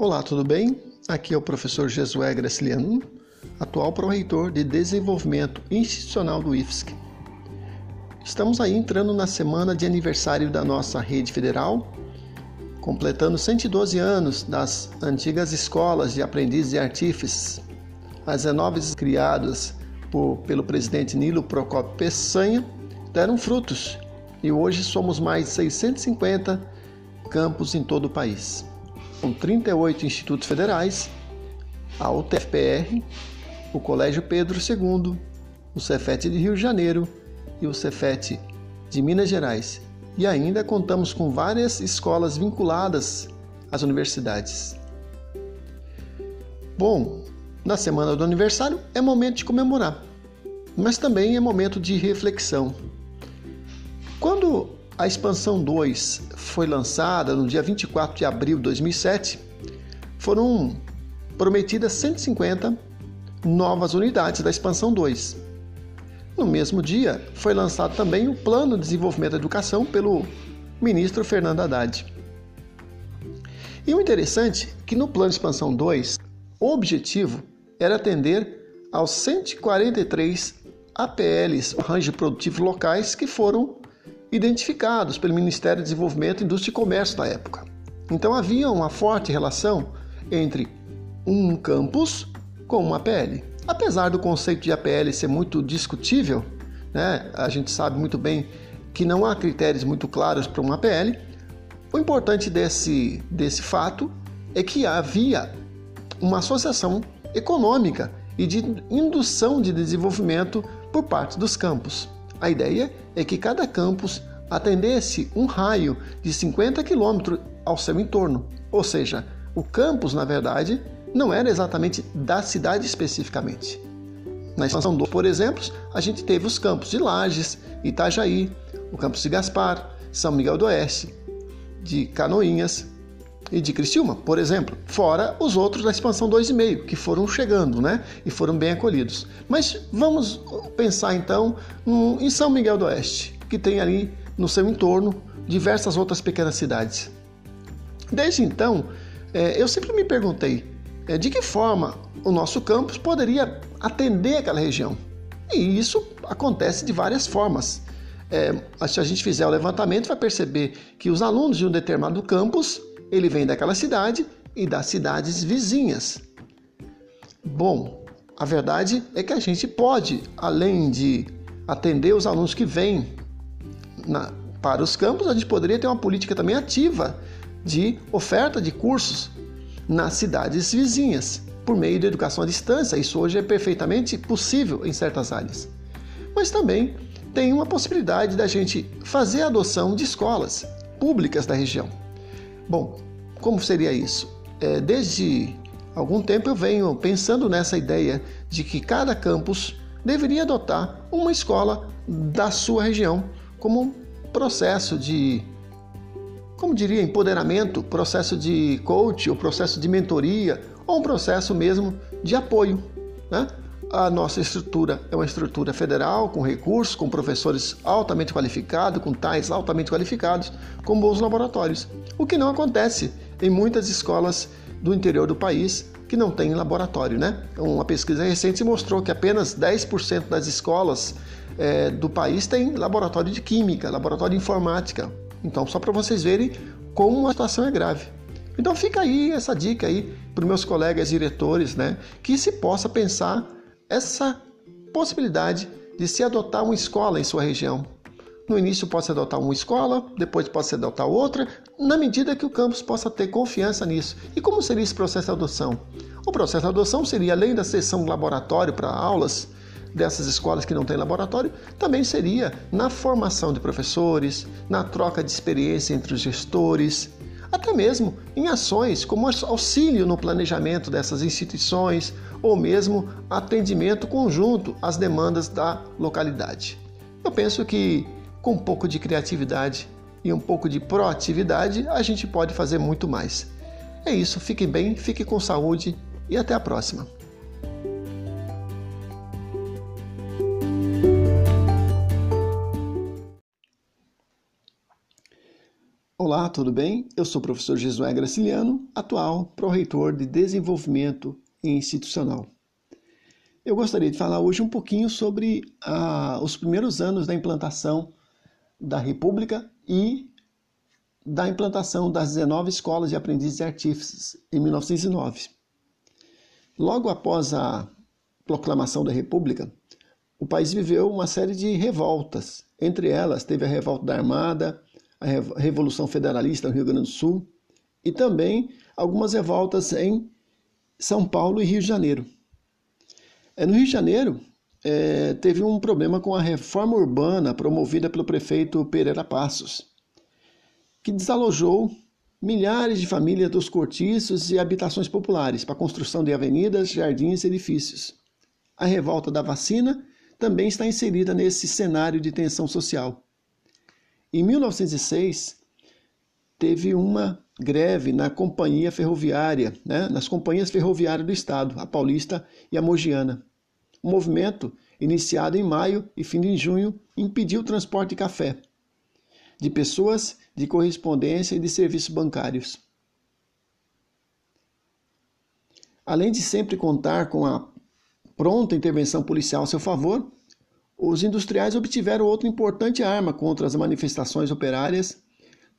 Olá, tudo bem? Aqui é o professor Jesué Graciliano, atual pró-reitor de Desenvolvimento Institucional do IFSC. Estamos aí entrando na semana de aniversário da nossa rede federal, completando 112 anos das antigas escolas de aprendizes e artífices, as 19 criadas por, pelo presidente Nilo Procopio Peçanha, deram frutos e hoje somos mais de 650 campos em todo o país com 38 institutos federais, a UTFPR, o Colégio Pedro II, o Cefet de Rio de Janeiro e o Cefet de Minas Gerais. E ainda contamos com várias escolas vinculadas às universidades. Bom, na semana do aniversário é momento de comemorar, mas também é momento de reflexão. Quando a expansão 2 foi lançada no dia 24 de abril de 2007. Foram prometidas 150 novas unidades da expansão 2. No mesmo dia, foi lançado também o Plano de Desenvolvimento da Educação pelo ministro Fernando Haddad. E o interessante é que no Plano de Expansão 2, o objetivo era atender aos 143 APLs, arranjos produtivos locais, que foram identificados pelo Ministério do Desenvolvimento, Indústria e Comércio da época. Então havia uma forte relação entre um campus com uma APL. Apesar do conceito de APL ser muito discutível, né, a gente sabe muito bem que não há critérios muito claros para uma APL, o importante desse, desse fato é que havia uma associação econômica e de indução de desenvolvimento por parte dos campos. A ideia é que cada campus atendesse um raio de 50 quilômetros ao seu entorno, ou seja, o campus, na verdade, não era exatamente da cidade especificamente. Na expansão 2, por exemplo, a gente teve os campos de Lages, Itajaí, o campus de Gaspar, São Miguel do Oeste, de Canoinhas, e de Criciúma, por exemplo, fora os outros da expansão 2,5 que foram chegando, né, e foram bem acolhidos. Mas vamos pensar então em São Miguel do Oeste, que tem ali no seu entorno diversas outras pequenas cidades. Desde então, é, eu sempre me perguntei é, de que forma o nosso campus poderia atender aquela região. E isso acontece de várias formas. É, se a gente fizer o levantamento, vai perceber que os alunos de um determinado campus ele vem daquela cidade e das cidades vizinhas. Bom, a verdade é que a gente pode, além de atender os alunos que vêm na, para os campos, a gente poderia ter uma política também ativa de oferta de cursos nas cidades vizinhas, por meio da educação à distância. Isso hoje é perfeitamente possível em certas áreas. Mas também tem uma possibilidade da gente fazer a adoção de escolas públicas da região. Bom, como seria isso? É, desde algum tempo eu venho pensando nessa ideia de que cada campus deveria adotar uma escola da sua região como um processo de, como diria, empoderamento, processo de coach, ou processo de mentoria, ou um processo mesmo de apoio. Né? A nossa estrutura é uma estrutura federal, com recursos, com professores altamente qualificados, com tais altamente qualificados, com bons laboratórios. O que não acontece em muitas escolas do interior do país que não tem laboratório, né? Uma pesquisa recente mostrou que apenas 10% das escolas é, do país tem laboratório de química, laboratório de informática. Então, só para vocês verem como a situação é grave. Então, fica aí essa dica aí para os meus colegas diretores, né? Que se possa pensar essa possibilidade de se adotar uma escola em sua região. No início pode se adotar uma escola, depois pode se adotar outra, na medida que o campus possa ter confiança nisso. E como seria esse processo de adoção? O processo de adoção seria, além da sessão laboratório para aulas dessas escolas que não têm laboratório, também seria na formação de professores, na troca de experiência entre os gestores, até mesmo em ações como auxílio no planejamento dessas instituições ou mesmo atendimento conjunto às demandas da localidade. Eu penso que com um pouco de criatividade e um pouco de proatividade a gente pode fazer muito mais. É isso, fique bem, fique com saúde e até a próxima. Olá, tudo bem? Eu sou o professor Jesué Graciliano, atual pró-reitor de Desenvolvimento Institucional. Eu gostaria de falar hoje um pouquinho sobre ah, os primeiros anos da implantação da República e da implantação das 19 escolas de aprendizes e artífices em 1909. Logo após a proclamação da República, o país viveu uma série de revoltas. Entre elas, teve a revolta da Armada, a Revolução Federalista no Rio Grande do Sul e também algumas revoltas em São Paulo e Rio de Janeiro. É, no Rio de Janeiro, é, teve um problema com a reforma urbana promovida pelo prefeito Pereira Passos, que desalojou milhares de famílias dos cortiços e habitações populares para a construção de avenidas, jardins e edifícios. A revolta da vacina também está inserida nesse cenário de tensão social. Em 1906, teve uma greve na companhia ferroviária, né, nas companhias ferroviárias do estado, a paulista e a mogiana. O movimento, iniciado em maio e fim de junho, impediu o transporte de café, de pessoas, de correspondência e de serviços bancários. Além de sempre contar com a pronta intervenção policial a seu favor, os industriais obtiveram outra importante arma contra as manifestações operárias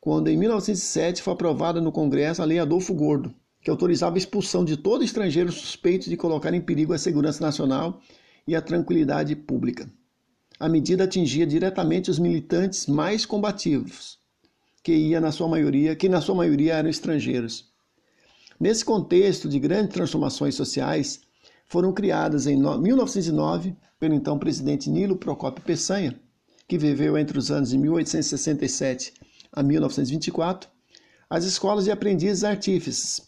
quando, em 1907, foi aprovada no Congresso a Lei Adolfo Gordo, que autorizava a expulsão de todo estrangeiro suspeito de colocar em perigo a segurança nacional e a tranquilidade pública. A medida atingia diretamente os militantes mais combativos, que ia na sua maioria, que na sua maioria eram estrangeiros. Nesse contexto de grandes transformações sociais, foram criadas em 1909 pelo então presidente Nilo Procópio Peçanha, que viveu entre os anos de 1867 a 1924, as escolas de aprendizes artífices,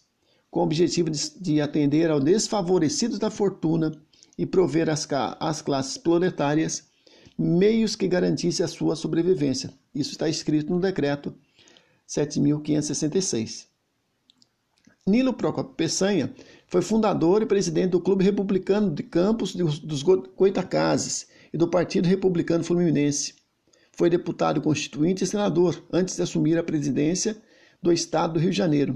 com o objetivo de, atender aos desfavorecidos da fortuna e prover às, classes proletárias meios que garantissem a sua sobrevivência. Isso está escrito no decreto 7566. Nilo Procópio Peçanha foi fundador e presidente do Clube Republicano de Campos dos Goitacazes e do Partido Republicano Fluminense. Foi deputado constituinte e senador antes de assumir a presidência do Estado do Rio de Janeiro.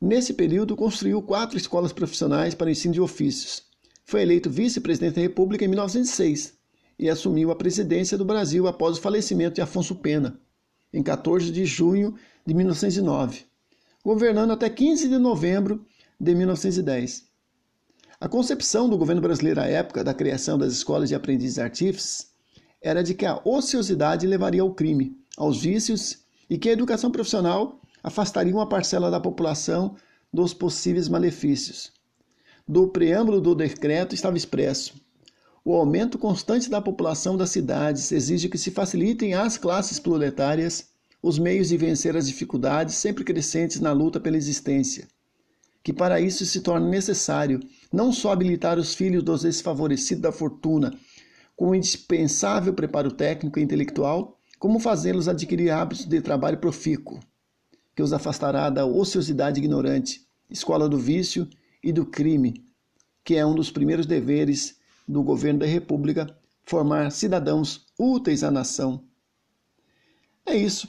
Nesse período, construiu quatro escolas profissionais para o ensino de ofícios. Foi eleito vice-presidente da República em 1906 e assumiu a presidência do Brasil após o falecimento de Afonso Pena, em 14 de junho de 1909, governando até 15 de novembro de 1910. A concepção do governo brasileiro à época da criação das escolas de aprendizes artífices era de que a ociosidade levaria ao crime, aos vícios e que a educação profissional afastaria uma parcela da população dos possíveis malefícios. Do preâmbulo do decreto estava expresso: o aumento constante da população das cidades exige que se facilitem às classes proletárias os meios de vencer as dificuldades sempre crescentes na luta pela existência que para isso se torna necessário não só habilitar os filhos dos desfavorecidos da fortuna com o indispensável preparo técnico e intelectual, como fazê-los adquirir hábitos de trabalho profícuo, que os afastará da ociosidade ignorante, escola do vício e do crime, que é um dos primeiros deveres do governo da República, formar cidadãos úteis à nação. É isso.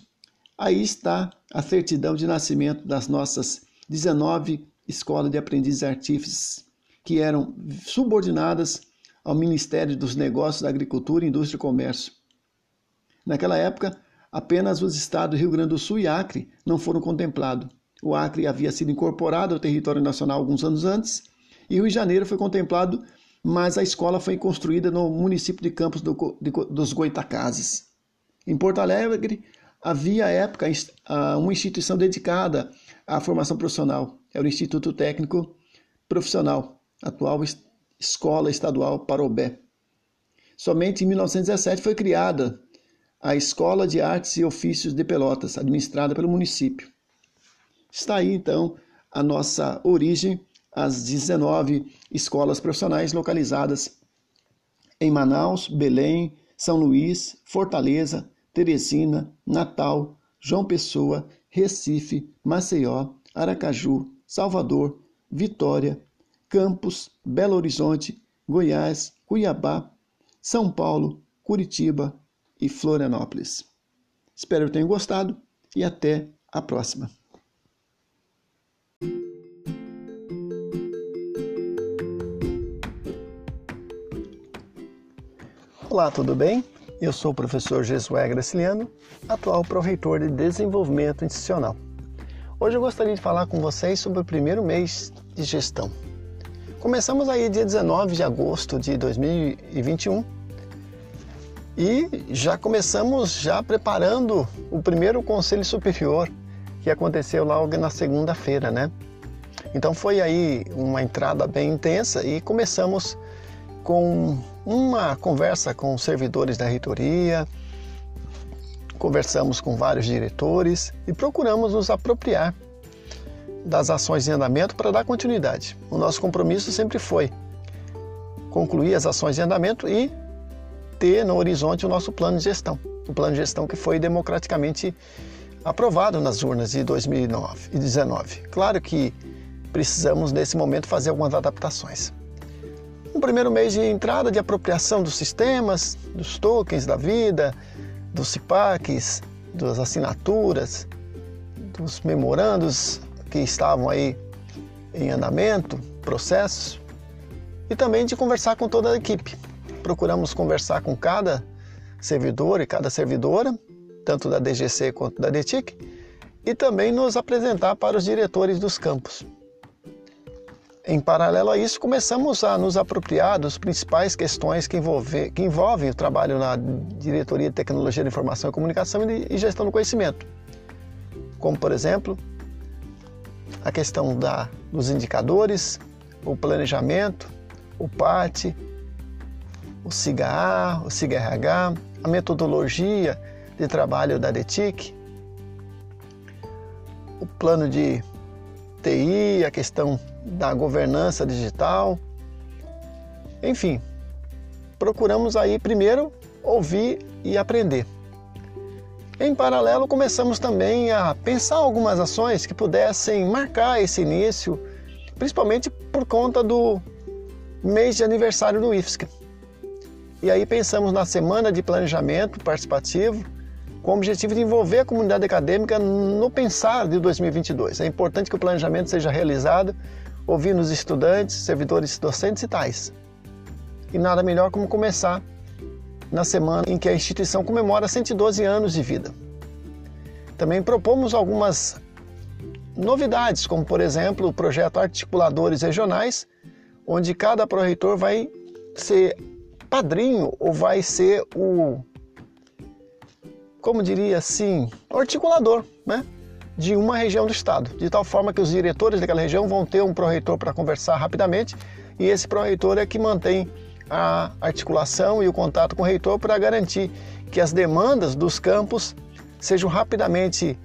Aí está a certidão de nascimento das nossas 19 escola de aprendizes artífices, que eram subordinadas ao Ministério dos Negócios da Agricultura, Indústria e Comércio. Naquela época, apenas os estados do Rio Grande do Sul e Acre não foram contemplados. O Acre havia sido incorporado ao território nacional alguns anos antes, e Rio de Janeiro foi contemplado, mas a escola foi construída no município de Campos do, de, dos Goitacazes. Em Porto Alegre, havia à época uma instituição dedicada à formação profissional. Era o Instituto Técnico Profissional, atual Escola Estadual Parobé. Somente em 1917 foi criada a Escola de Artes e Ofícios de Pelotas, administrada pelo município. Está aí então a nossa origem, as 19 escolas profissionais localizadas em Manaus, Belém, São Luís, Fortaleza, Teresina, Natal, João Pessoa, Recife, Maceió, Aracaju, Salvador, Vitória, Campos, Belo Horizonte, Goiás, Cuiabá, São Paulo, Curitiba e Florianópolis. Espero que tenham gostado e até a próxima. Olá, tudo bem? Eu sou o professor Jesué Graciliano, atual pró-reitor de Desenvolvimento Institucional. Hoje eu gostaria de falar com vocês sobre o primeiro mês de gestão. Começamos aí dia 19 de agosto de 2021 e já começamos já preparando o primeiro conselho superior que aconteceu logo na segunda-feira, né? Então foi aí uma entrada bem intensa e começamos com uma conversa com servidores da reitoria, conversamos com vários diretores e procuramos nos apropriar das ações em andamento para dar continuidade. O nosso compromisso sempre foi concluir as ações em andamento e ter no horizonte o nosso plano de gestão. O plano de gestão que foi democraticamente aprovado nas urnas de 2019. Claro que precisamos nesse momento fazer algumas adaptações um primeiro mês de entrada de apropriação dos sistemas, dos tokens da vida, dos CIPACs, das assinaturas, dos memorandos que estavam aí em andamento, processos, e também de conversar com toda a equipe. Procuramos conversar com cada servidor e cada servidora, tanto da DGC quanto da DETIC, e também nos apresentar para os diretores dos campos. Em paralelo a isso, começamos a nos apropriar das principais questões que, envolve, que envolvem o trabalho na Diretoria de Tecnologia de Informação e Comunicação e Gestão do Conhecimento, como, por exemplo, a questão da, dos indicadores, o planejamento, o PAT, o SIGA-A, o SIGA-RH, a metodologia de trabalho da DETIC, o plano de TI, a questão da governança digital. Enfim, procuramos aí primeiro ouvir e aprender. Em paralelo, começamos também a pensar algumas ações que pudessem marcar esse início, principalmente por conta do mês de aniversário do IFSC. E aí pensamos na semana de planejamento participativo, com o objetivo de envolver a comunidade acadêmica no pensar de 2022. É importante que o planejamento seja realizado ouvindo os estudantes, servidores docentes e tais. E nada melhor como começar na semana em que a instituição comemora 112 anos de vida. Também propomos algumas novidades, como por exemplo o projeto Articuladores Regionais, onde cada pró-reitor vai ser padrinho ou vai ser o como diria assim, articulador né, de uma região do estado, de tal forma que os diretores daquela região vão ter um pró-reitor para conversar rapidamente e esse pró-reitor é que mantém a articulação e o contato com o reitor para garantir que as demandas dos campos sejam rapidamente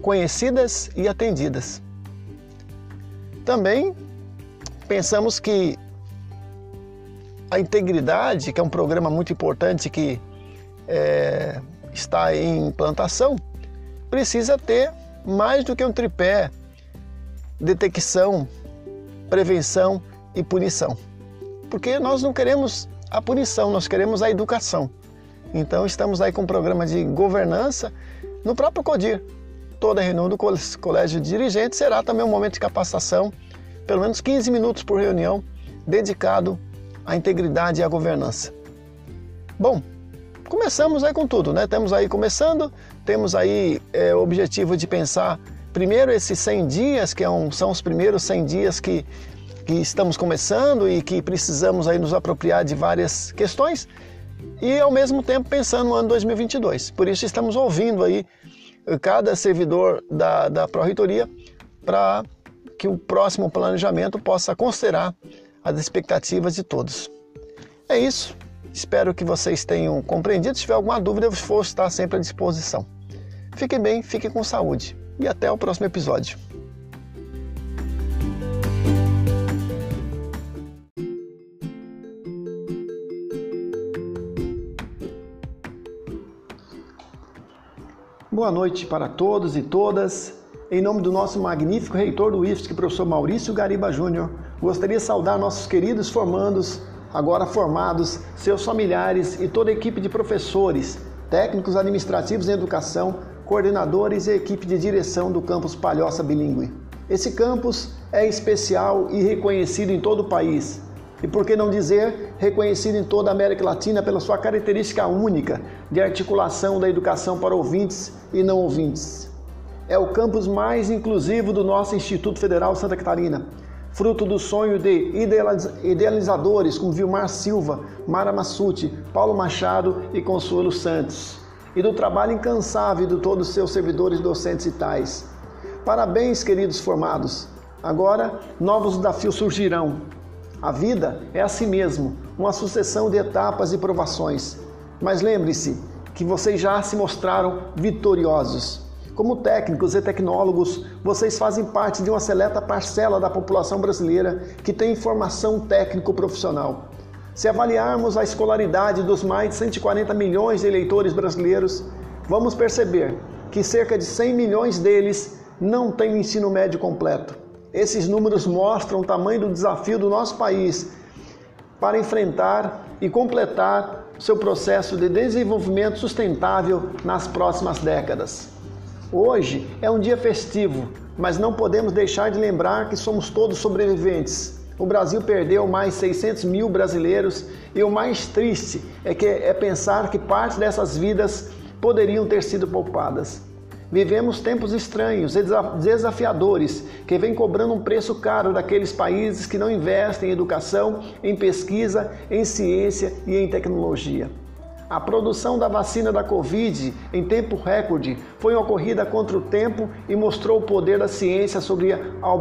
conhecidas e atendidas. Também pensamos que a integridade, que é um programa muito importante que é, está em implantação, precisa ter mais do que um tripé: detecção, prevenção e punição. Porque nós não queremos a punição, nós queremos a educação. Então estamos aí com um programa de governança no próprio CODIR. Toda reunião do colégio de dirigentes será também um momento de capacitação, pelo menos 15 minutos por reunião, dedicado à integridade e à governança. Bom, começamos aí com tudo, né? Estamos aí começando, temos aí é, o objetivo de pensar primeiro esses 100 dias, que é são os primeiros 100 dias que, que estamos começando e que precisamos aí nos apropriar de várias questões e ao mesmo tempo pensando no ano 2022. Por isso estamos ouvindo aí cada servidor da, da Pró-Reitoria para que o próximo planejamento possa considerar as expectativas de todos. É isso. Espero que vocês tenham compreendido. Se tiver alguma dúvida, eu vou estar sempre à disposição. Fiquem bem, fiquem com saúde e até o próximo episódio. Boa noite para todos e todas. Em nome do nosso magnífico reitor do IFSC, professor Maurício Gariba Júnior, gostaria de saudar nossos queridos formandos agora formados, seus familiares e toda a equipe de professores, técnicos administrativos em educação, coordenadores e equipe de direção do campus Palhoça Bilingue. Esse campus é especial e reconhecido em todo o país. E por que não dizer reconhecido em toda a América Latina pela sua característica única de articulação da educação para ouvintes e não ouvintes. É o campus mais inclusivo do nosso Instituto Federal Santa Catarina, fruto do sonho de idealizadores como Vilmar Silva, Mara Massuti, Paulo Machado e Consuelo Santos, e do trabalho incansável de todos os seus servidores docentes e tais. Parabéns, queridos formados! Agora, novos desafios surgirão. A vida é assim mesmo, uma sucessão de etapas e provações. Mas lembre-se que vocês já se mostraram vitoriosos. Como técnicos e tecnólogos, vocês fazem parte de uma seleta parcela da população brasileira que tem formação técnico-profissional. Se avaliarmos a escolaridade dos mais de 140 milhões de eleitores brasileiros, vamos perceber que cerca de 100 milhões deles não têm o ensino médio completo. Esses números mostram o tamanho do desafio do nosso país para enfrentar e completar seu processo de desenvolvimento sustentável nas próximas décadas. Hoje é um dia festivo, mas não podemos deixar de lembrar que somos todos sobreviventes. O Brasil perdeu mais 600 mil brasileiros e o mais triste é, que, é pensar que parte dessas vidas poderiam ter sido poupadas. Vivemos tempos estranhos e desafiadores que vêm cobrando um preço caro daqueles países que não investem em educação, em pesquisa, em ciência e em tecnologia. A produção da vacina da Covid em tempo recorde foi uma corrida contra o tempo e mostrou o poder da ciência sobre a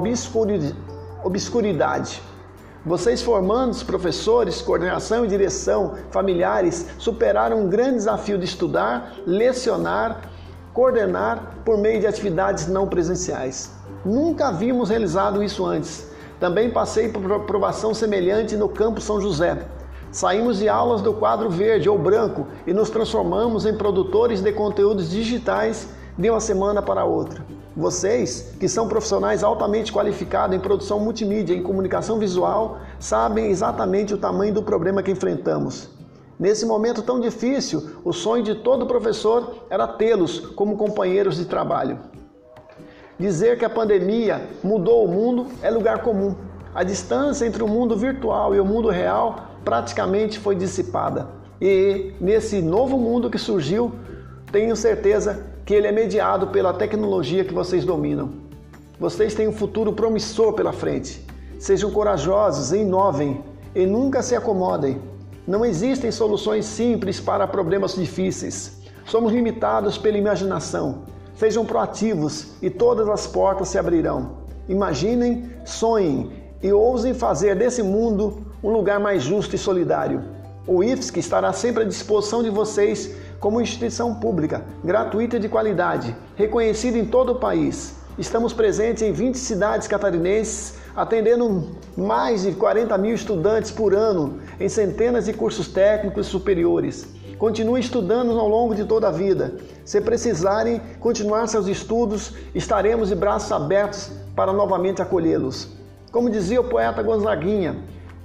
obscuridade. Vocês formandos, professores, coordenação e direção, familiares, superaram um grande desafio de estudar, lecionar, coordenar por meio de atividades não presenciais. Nunca havíamos realizado isso antes. Também passei por provação semelhante no Campo São José. Saímos de aulas do quadro verde ou branco e nos transformamos em produtores de conteúdos digitais de uma semana para outra. Vocês, que são profissionais altamente qualificados em produção multimídia e comunicação visual, sabem exatamente o tamanho do problema que enfrentamos. Nesse momento tão difícil, o sonho de todo professor era tê-los como companheiros de trabalho. Dizer que a pandemia mudou o mundo é lugar comum. A distância entre o mundo virtual e o mundo real praticamente foi dissipada. E nesse novo mundo que surgiu, tenho certeza que ele é mediado pela tecnologia que vocês dominam. Vocês têm um futuro promissor pela frente. Sejam corajosos, inovem e nunca se acomodem. Não existem soluções simples para problemas difíceis. Somos limitados pela imaginação. Sejam proativos e todas as portas se abrirão. Imaginem, sonhem e ousem fazer desse mundo um lugar mais justo e solidário. O IFSC estará sempre à disposição de vocês como instituição pública, gratuita e de qualidade, reconhecida em todo o país. Estamos presentes em 20 cidades catarinenses, atendendo mais de 40 mil estudantes por ano em centenas de cursos técnicos superiores. Continue estudando ao longo de toda a vida. Se precisarem continuar seus estudos, estaremos de braços abertos para novamente acolhê-los. Como dizia o poeta Gonzaguinha,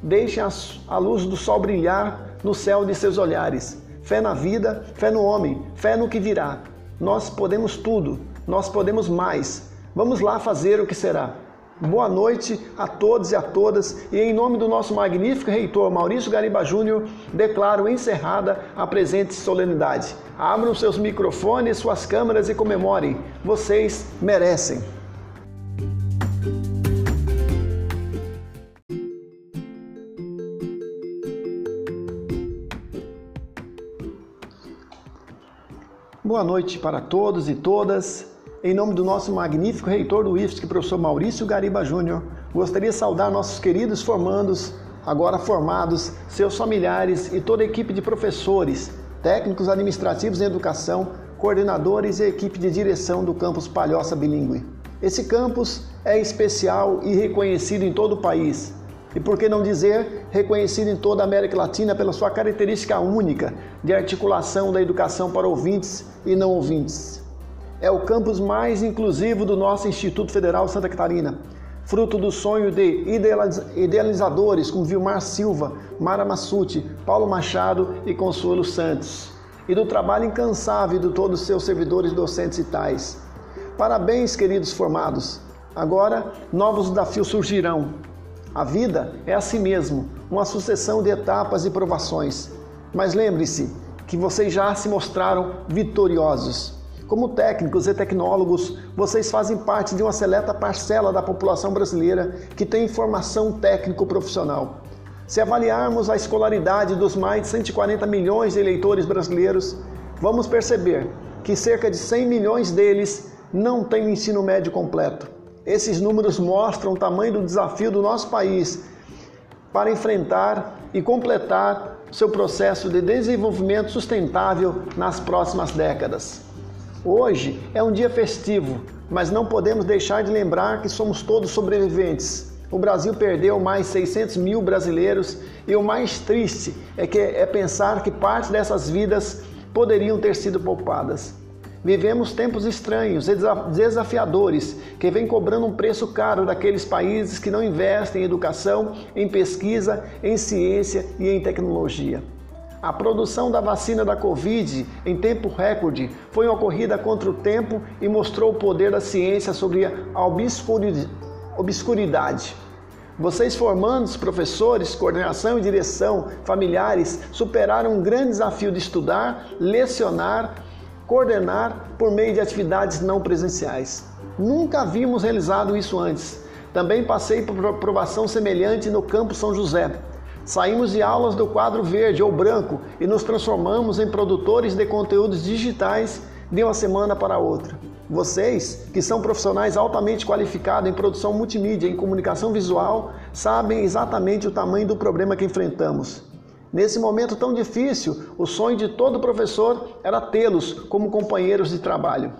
Deixem a luz do sol brilhar no céu de seus olhares. Fé na vida, fé no homem, fé no que virá. Nós podemos tudo, nós podemos mais. Vamos lá fazer o que será. Boa noite a todos e a todas, e em nome do nosso magnífico reitor Maurício Gariba Júnior, declaro encerrada a presente solenidade. Abram seus microfones, suas câmeras e comemorem. Vocês merecem. Boa noite para todos e todas. Em nome do nosso magnífico reitor do IFSC, professor Maurício Gariba Júnior, gostaria de saudar nossos queridos formandos, agora formados, seus familiares e toda a equipe de professores, técnicos administrativos em educação, coordenadores e equipe de direção do campus Palhoça Bilingue. Esse campus é especial e reconhecido em todo o país e por que não dizer reconhecido em toda a América Latina pela sua característica única de articulação da educação para ouvintes e não ouvintes. É o campus mais inclusivo do nosso Instituto Federal Santa Catarina, fruto do sonho de idealizadores como Vilmar Silva, Mara Massuti, Paulo Machado e Consuelo Santos, e do trabalho incansável de todos os seus servidores docentes e tais. Parabéns, queridos formados. Agora, novos desafios surgirão. A vida é assim mesmo, uma sucessão de etapas e provações. Mas lembre-se que vocês já se mostraram vitoriosos. Como técnicos e tecnólogos, vocês fazem parte de uma seleta parcela da população brasileira que tem formação técnico-profissional. Se avaliarmos a escolaridade dos mais de 140 milhões de eleitores brasileiros, vamos perceber que cerca de 100 milhões deles não têm o ensino médio completo. Esses números mostram o tamanho do desafio do nosso país para enfrentar e completar seu processo de desenvolvimento sustentável nas próximas décadas. Hoje é um dia festivo, mas não podemos deixar de lembrar que somos todos sobreviventes. O Brasil perdeu mais 600 mil brasileiros e o mais triste é, que, é pensar que parte dessas vidas poderiam ter sido poupadas. Vivemos tempos estranhos e desafiadores que vêm cobrando um preço caro daqueles países que não investem em educação, em pesquisa, em ciência e em tecnologia. A produção da vacina da Covid em tempo recorde foi uma corrida contra o tempo e mostrou o poder da ciência sobre a obscuridade. Vocês formandos, professores, coordenação e direção, familiares, superaram um grande desafio de estudar, lecionar, coordenar por meio de atividades não presenciais. Nunca havíamos realizado isso antes. Também passei por provação semelhante no Campo São José. Saímos de aulas do quadro verde ou branco e nos transformamos em produtores de conteúdos digitais de uma semana para outra. Vocês, que são profissionais altamente qualificados em produção multimídia e em comunicação visual, sabem exatamente o tamanho do problema que enfrentamos. Nesse momento tão difícil, o sonho de todo professor era tê-los como companheiros de trabalho.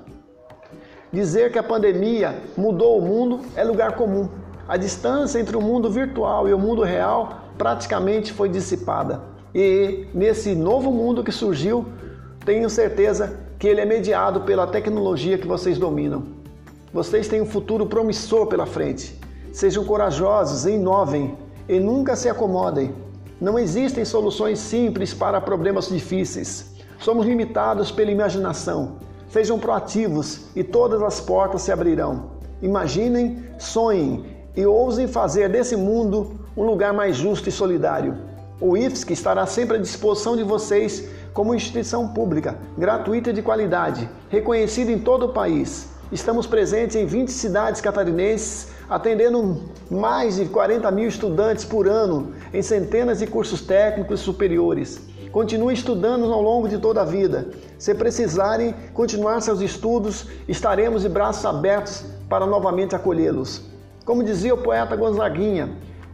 Dizer que a pandemia mudou o mundo é lugar comum. A distância entre o mundo virtual e o mundo real praticamente foi dissipada. E nesse novo mundo que surgiu, tenho certeza que ele é mediado pela tecnologia que vocês dominam. Vocês têm um futuro promissor pela frente. Sejam corajosos, inovem e nunca se acomodem. Não existem soluções simples para problemas difíceis. Somos limitados pela imaginação. Sejam proativos e todas as portas se abrirão. Imaginem, sonhem e ousem fazer desse mundo um lugar mais justo e solidário. O IFSC estará sempre à disposição de vocês como instituição pública, gratuita e de qualidade, reconhecida em todo o país. Estamos presentes em 20 cidades catarinenses, atendendo mais de 40 mil estudantes por ano em centenas de cursos técnicos superiores. Continue estudando ao longo de toda a vida. Se precisarem continuar seus estudos, estaremos de braços abertos para novamente acolhê-los. Como dizia o poeta Gonzaguinha,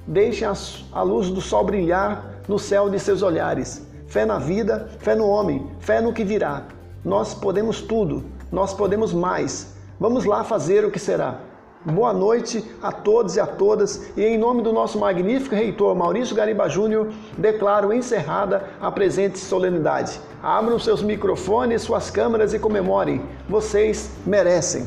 Deixem a luz do sol brilhar no céu de seus olhares. Fé na vida, fé no homem, fé no que virá. Nós podemos tudo, nós podemos mais. Vamos lá fazer o que será. Boa noite a todos e a todas, e em nome do nosso magnífico reitor Maurício Gariba Júnior, declaro encerrada a presente solenidade. Abram seus microfones, suas câmeras e comemorem. Vocês merecem.